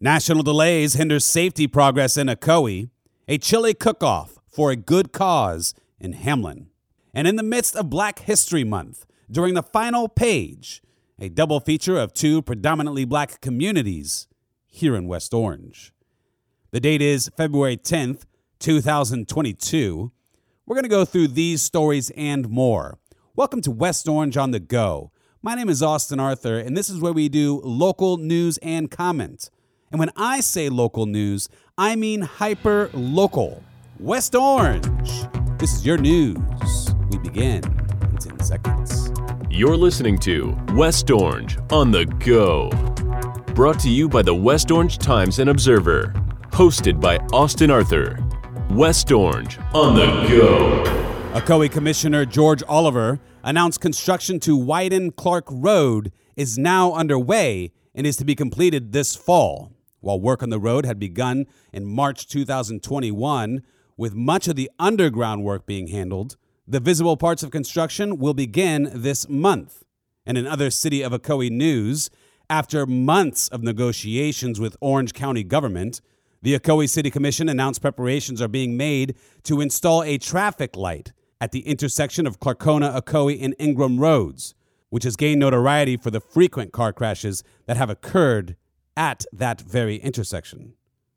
National delays hinder safety progress in Ocoee. A chili cook-off for a good cause in Hamlin. And in the midst of Black History Month, during the final page, a double feature of two predominantly black communities here in West Orange. The date is February 10th, 2022. We're going to go through these stories and more. Welcome to West Orange on the Go. My name is Austin Arthur, and this is where we do local news and comment. And when I say local news, I mean hyper local. West Orange. This is your news. We begin in 10 seconds. You're listening to West Orange on the Go. Brought to you by the West Orange Times and Observer. Hosted by Austin Arthur. West Orange on the Go. Ocoee Commissioner George Oliver announced construction to widen Clark Road is now underway and is to be completed this fall. While work on the road had begun in March 2021, with much of the underground work being handled, the visible parts of construction will begin this month. And in other City of Ocoee news, after months of negotiations with Orange County government, the Ocoee City Commission announced preparations are being made to install a traffic light at the intersection of Clarcona, Ocoee, and Ingram Roads, which has gained notoriety for the frequent car crashes that have occurred at that very intersection.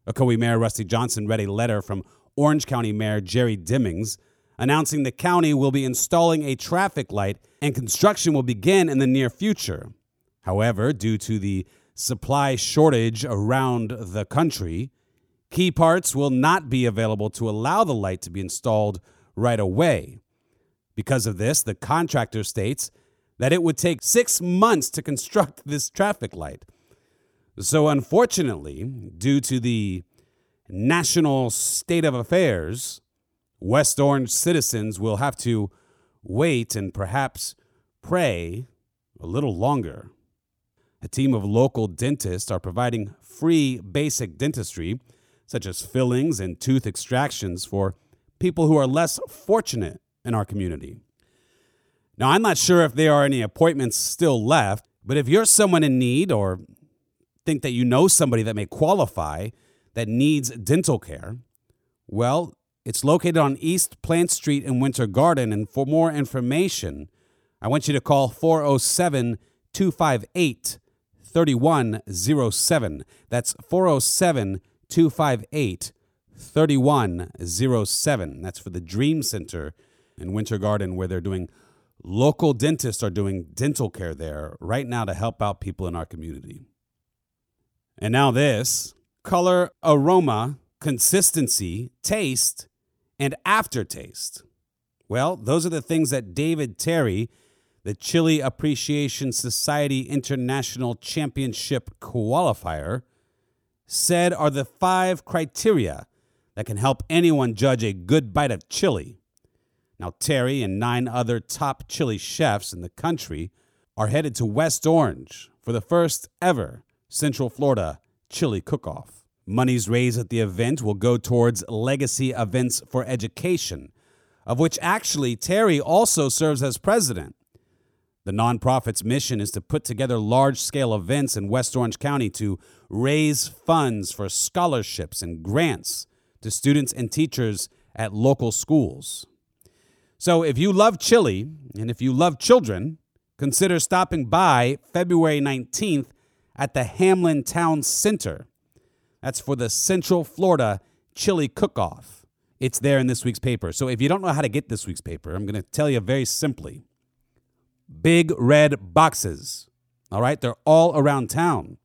Ocoee Mayor Rusty Johnson read a letter from Orange County Mayor Jerry Demings announcing the county will be installing a traffic light and construction will begin in the near future. However, due to the supply shortage around the country, key parts will not be available to allow the light to be installed right away. Because of this, the contractor states that it would take six months to construct this traffic light. So, unfortunately, due to the national state of affairs, West Orange citizens will have to wait and perhaps pray a little longer. A team of local dentists are providing free basic dentistry, such as fillings and tooth extractions, for people who are less fortunate in our community. Now, I'm not sure if there are any appointments still left, but if you're someone in need or think that you know somebody that may qualify that needs dental care, well, it's located on East Plant Street in Winter Garden. And for more information, I want you to call 407 258 3107. That's 407 258 3107. That's for the Dream Center in Winter Garden, where they're doing local dentists are doing dental care there right now to help out people in our community. And now this color, aroma, consistency, taste, and aftertaste. Well, those are the things that David Terry, the Chili Appreciation Society International Championship qualifier, said are the five criteria that can help anyone judge a good bite of chili. Now, Terry and nine other top chili chefs in the country are headed to West Orange for the first ever Central Florida Chili Cook Off. Monies raised at the event will go towards Legacy Events for Education, of which actually Terry also serves as president. The nonprofit's mission is to put together large scale events in West Orange County to raise funds for scholarships and grants to students and teachers at local schools. So if you love chili and if you love children, consider stopping by February 19th at the Hamlin Town Center. That's for the Central Florida Chili Cook Off. It's there in this week's paper. So if you don't know how to get this week's paper, I'm going to tell you very simply. Big red boxes. All right, they're all around town.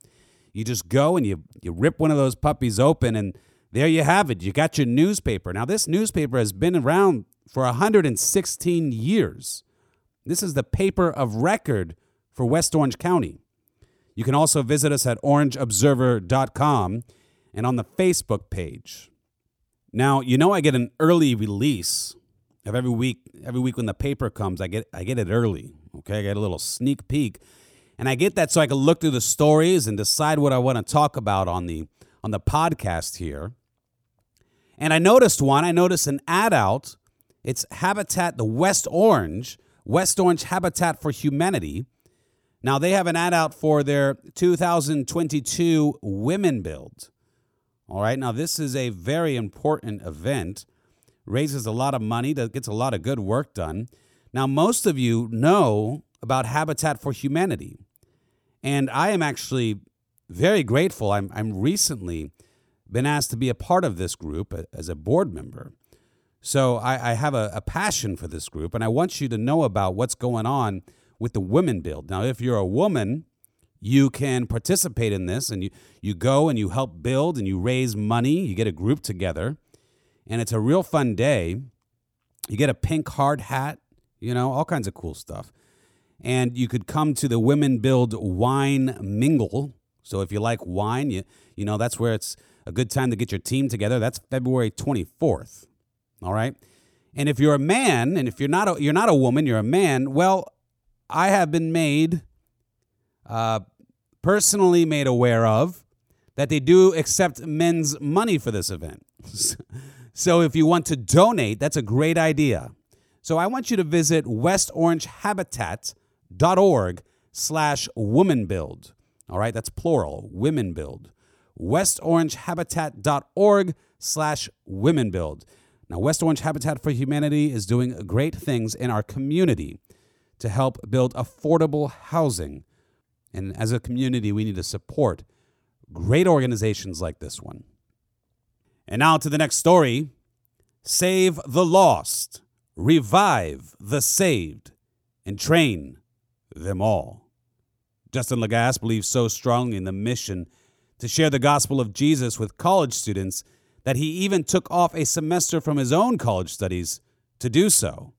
You just go and you you rip one of those puppies open and there you have it. You got your newspaper. Now this newspaper has been around for 116 years. This is the paper of record for West Orange County. You can also visit us at orangeobserver.com and on the Facebook page. Now, you know I get an early release of every week. Every week when the paper comes, I get I get it early. Okay, I get a little sneak peek. And I get that so I can look through the stories and decide what I want to talk about on the on the podcast here. And I noticed one, I noticed an ad out. It's Habitat the West Orange, West Orange Habitat for Humanity Now, they have an ad out for their 2022 Women Build. All right, now this is a very important event, raises a lot of money, that gets a lot of good work done. Now, most of you know about Habitat for Humanity, and I am actually very grateful. I'm, I'm recently been asked to be a part of this group uh, as a board member. So I, I have a, a passion for this group, and I want you to know about what's going on with the Women Build. Now, if you're a woman, you can participate in this and you, you go and you help build and you raise money. You get a group together, and it's a real fun day. You get a pink hard hat, you know, all kinds of cool stuff. And you could come to the Women Build Wine Mingle. So if you like wine, you, you know, that's where it's a good time to get your team together. That's February 24th. All right. And if you're a man, and if you're not a, you're not a woman, you're a man. Well, I have been made, uh, personally made aware of, that they do accept men's money for this event. so if you want to donate, that's a great idea. So I want you to visit westorangehabitat.org slash woman build. All right, that's plural, women build. westorangehabitat.org slash women build. Now, West Orange Habitat for Humanity is doing great things in our community to help build affordable housing. And as a community, we need to support great organizations like this one. And now to the next story Save the lost, revive the saved, and train them all. Justin Lagasse believes so strongly in the mission to share the gospel of Jesus with college students that he even took off a semester from his own college studies to do so.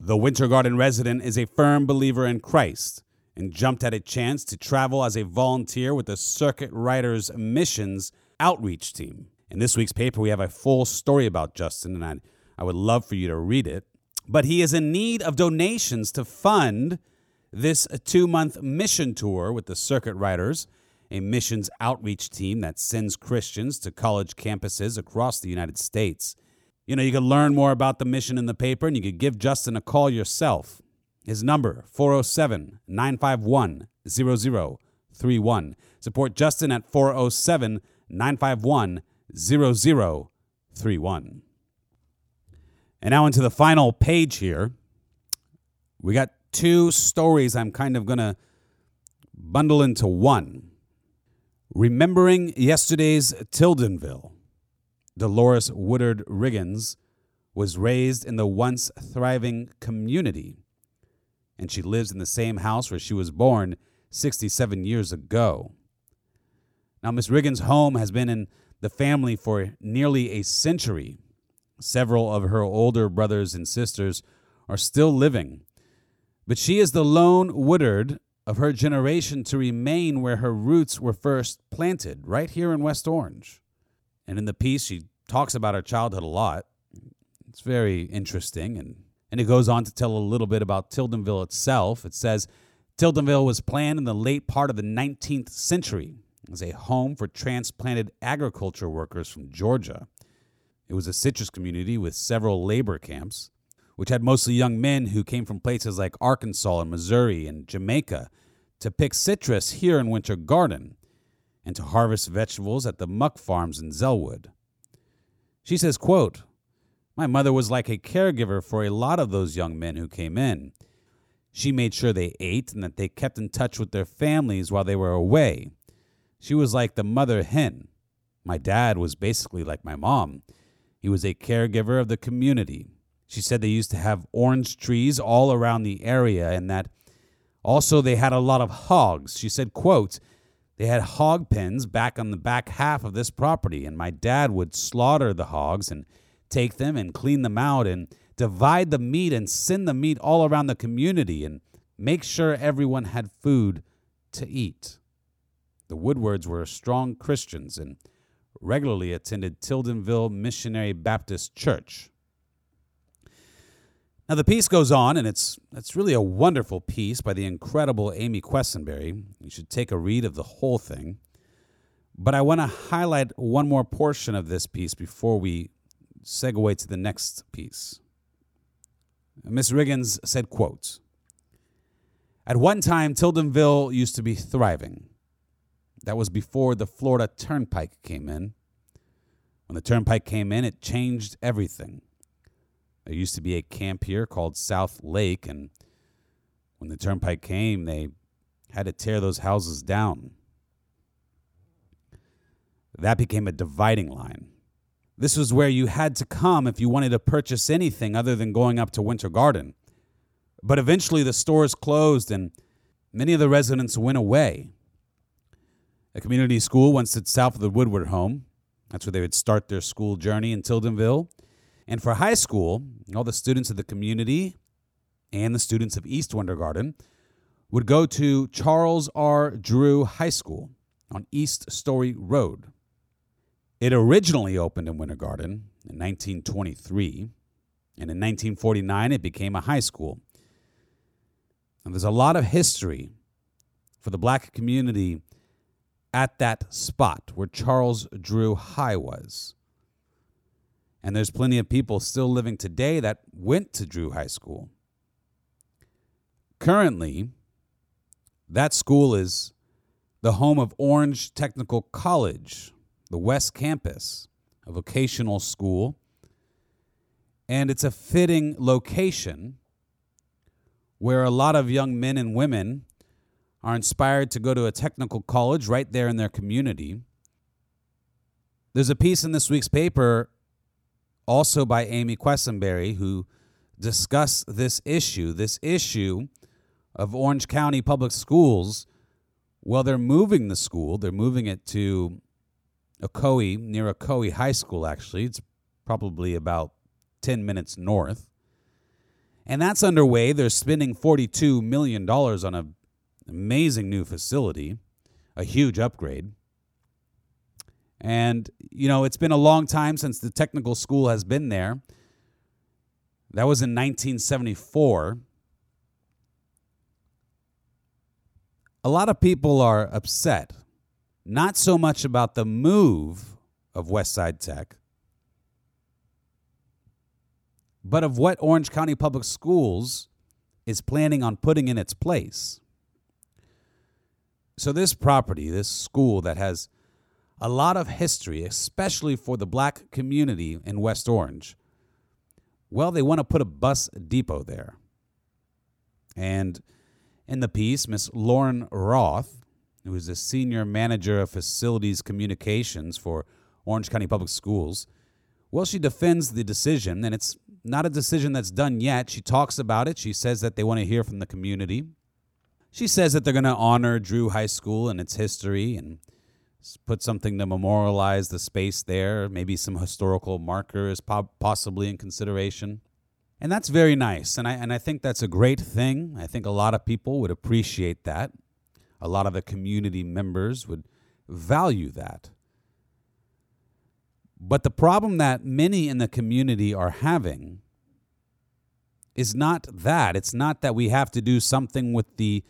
The Winter Garden resident is a firm believer in Christ and jumped at a chance to travel as a volunteer with the Circuit Riders Missions outreach team. In this week's paper, we have a full story about Justin, and I, I would love for you to read it. But he is in need of donations to fund this two month mission tour with the Circuit Riders, a missions outreach team that sends Christians to college campuses across the United States. You know, you can learn more about the mission in the paper and you could give Justin a call yourself. His number, 407 951 0031. Support Justin at 407 951 0031. And now into the final page here. We got two stories I'm kind of going to bundle into one. Remembering yesterday's Tildenville. Dolores Woodard Riggins was raised in the once thriving community, and she lives in the same house where she was born 67 years ago. Now, Miss Riggins' home has been in the family for nearly a century. Several of her older brothers and sisters are still living, but she is the lone Woodard of her generation to remain where her roots were first planted, right here in West Orange. And in the piece, she talks about her childhood a lot. It's very interesting. And, and it goes on to tell a little bit about Tildenville itself. It says Tildenville was planned in the late part of the 19th century as a home for transplanted agriculture workers from Georgia. It was a citrus community with several labor camps, which had mostly young men who came from places like Arkansas and Missouri and Jamaica to pick citrus here in Winter Garden and to harvest vegetables at the muck farms in Zellwood. She says, quote, My mother was like a caregiver for a lot of those young men who came in. She made sure they ate and that they kept in touch with their families while they were away. She was like the mother hen. My dad was basically like my mom. He was a caregiver of the community. She said they used to have orange trees all around the area and that also they had a lot of hogs. She said, quote, they had hog pens back on the back half of this property, and my dad would slaughter the hogs and take them and clean them out and divide the meat and send the meat all around the community and make sure everyone had food to eat. The Woodwards were strong Christians and regularly attended Tildenville Missionary Baptist Church. Now, the piece goes on, and it's, it's really a wonderful piece by the incredible Amy Quesenberry. You should take a read of the whole thing. But I want to highlight one more portion of this piece before we segue to the next piece. Miss Riggins said, quote, At one time, Tildenville used to be thriving. That was before the Florida Turnpike came in. When the Turnpike came in, it changed everything. There used to be a camp here called South Lake, and when the Turnpike came, they had to tear those houses down. That became a dividing line. This was where you had to come if you wanted to purchase anything other than going up to Winter Garden. But eventually the stores closed and many of the residents went away. A community school once stood south of the Woodward home. That's where they would start their school journey in Tildenville. And for high school, all the students of the community and the students of East Winter Garden would go to Charles R. Drew High School on East Story Road. It originally opened in Winter Garden in 1923, and in 1949 it became a high school. And there's a lot of history for the black community at that spot where Charles Drew High was. And there's plenty of people still living today that went to Drew High School. Currently, that school is the home of Orange Technical College, the West Campus, a vocational school. And it's a fitting location where a lot of young men and women are inspired to go to a technical college right there in their community. There's a piece in this week's paper, also by Amy Quesenberry, who discussed this issue, this issue of Orange County Public Schools. Well, they're moving the school, they're moving it to Ocoee, near Ocoee High School, actually. It's probably about 10 minutes north and that's underway. They're spending $42 million on an amazing new facility, a huge upgrade. And, you know, it's been a long time since the technical school has been there. That was in 1974. A lot of people are upset, not so much about the move of Westside Tech, but of what Orange County Public Schools is planning on putting in its place. So, this property, this school that has a lot of history, especially for the black community in West Orange, well, they want to put a bus depot there. And in the piece, Miss Lauren Roth, who is the senior manager of facilities communications for Orange County Public Schools, well, she defends the decision, and it's not a decision that's done yet. She talks about it. She says that they want to hear from the community. She says that they're going to honor Drew High School and its history and put something to memorialize the space there, maybe some historical markers possibly in consideration. And that's very nice. And I, and I think that's a great thing. I think a lot of people would appreciate that. A lot of the community members would value that. But the problem that many in the community are having is not that. It's not that we have to do something with the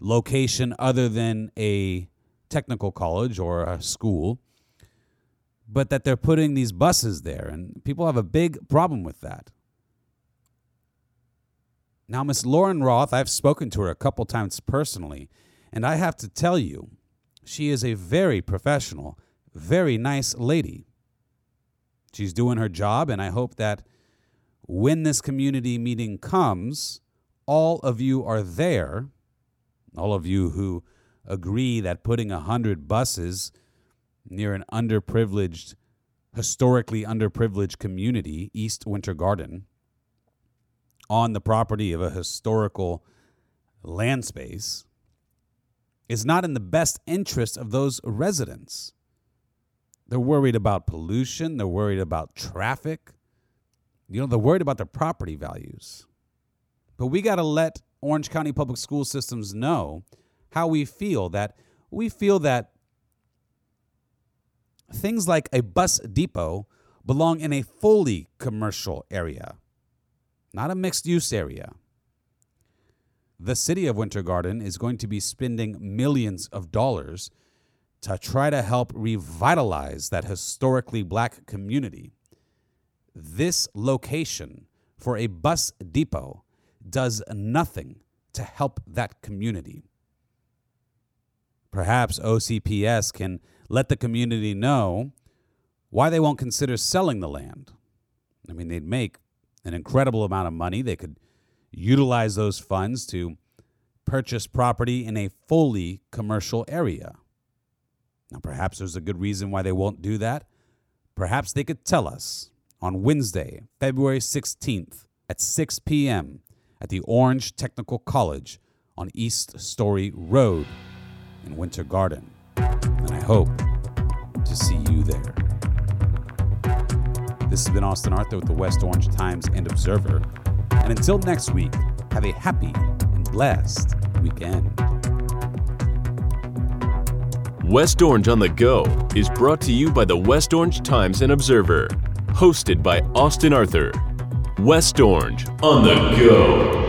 location other than a technical college or a school, but that they're putting these buses there. And people have a big problem with that. Now, Miss Lauren Roth, I've spoken to her a couple times personally, and I have to tell you, she is a very professional, very nice lady. She's doing her job, and I hope that when this community meeting comes, all of you are there, all of you who agree that putting a hundred buses near an underprivileged, historically underprivileged community, East Winter Garden, on the property of a historical land space, is not in the best interest of those residents. They're worried about pollution. They're worried about traffic. You know, they're worried about their property values. But we got to let Orange County Public School Systems know how we feel that we feel that things like a bus depot belong in a fully commercial area, not a mixed use area. The city of Winter Garden is going to be spending millions of dollars to try to help revitalize that historically black community. This location for a bus depot does nothing to help that community. Perhaps OCPS can let the community know why they won't consider selling the land. I mean, they'd make an incredible amount of money. They could utilize those funds to purchase property in a fully commercial area. Now, perhaps there's a good reason why they won't do that. Perhaps they could tell us on Wednesday, February 16th at 6 p.m. at the Orange Technical College on East Story Road in Winter Garden. And I hope to see you there. This has been Austin Arthur with the West Orange Times and Observer. And until next week, have a happy and blessed weekend. West Orange on the Go is brought to you by the West Orange Times and Observer, hosted by Austin Arthur. West Orange on the Go.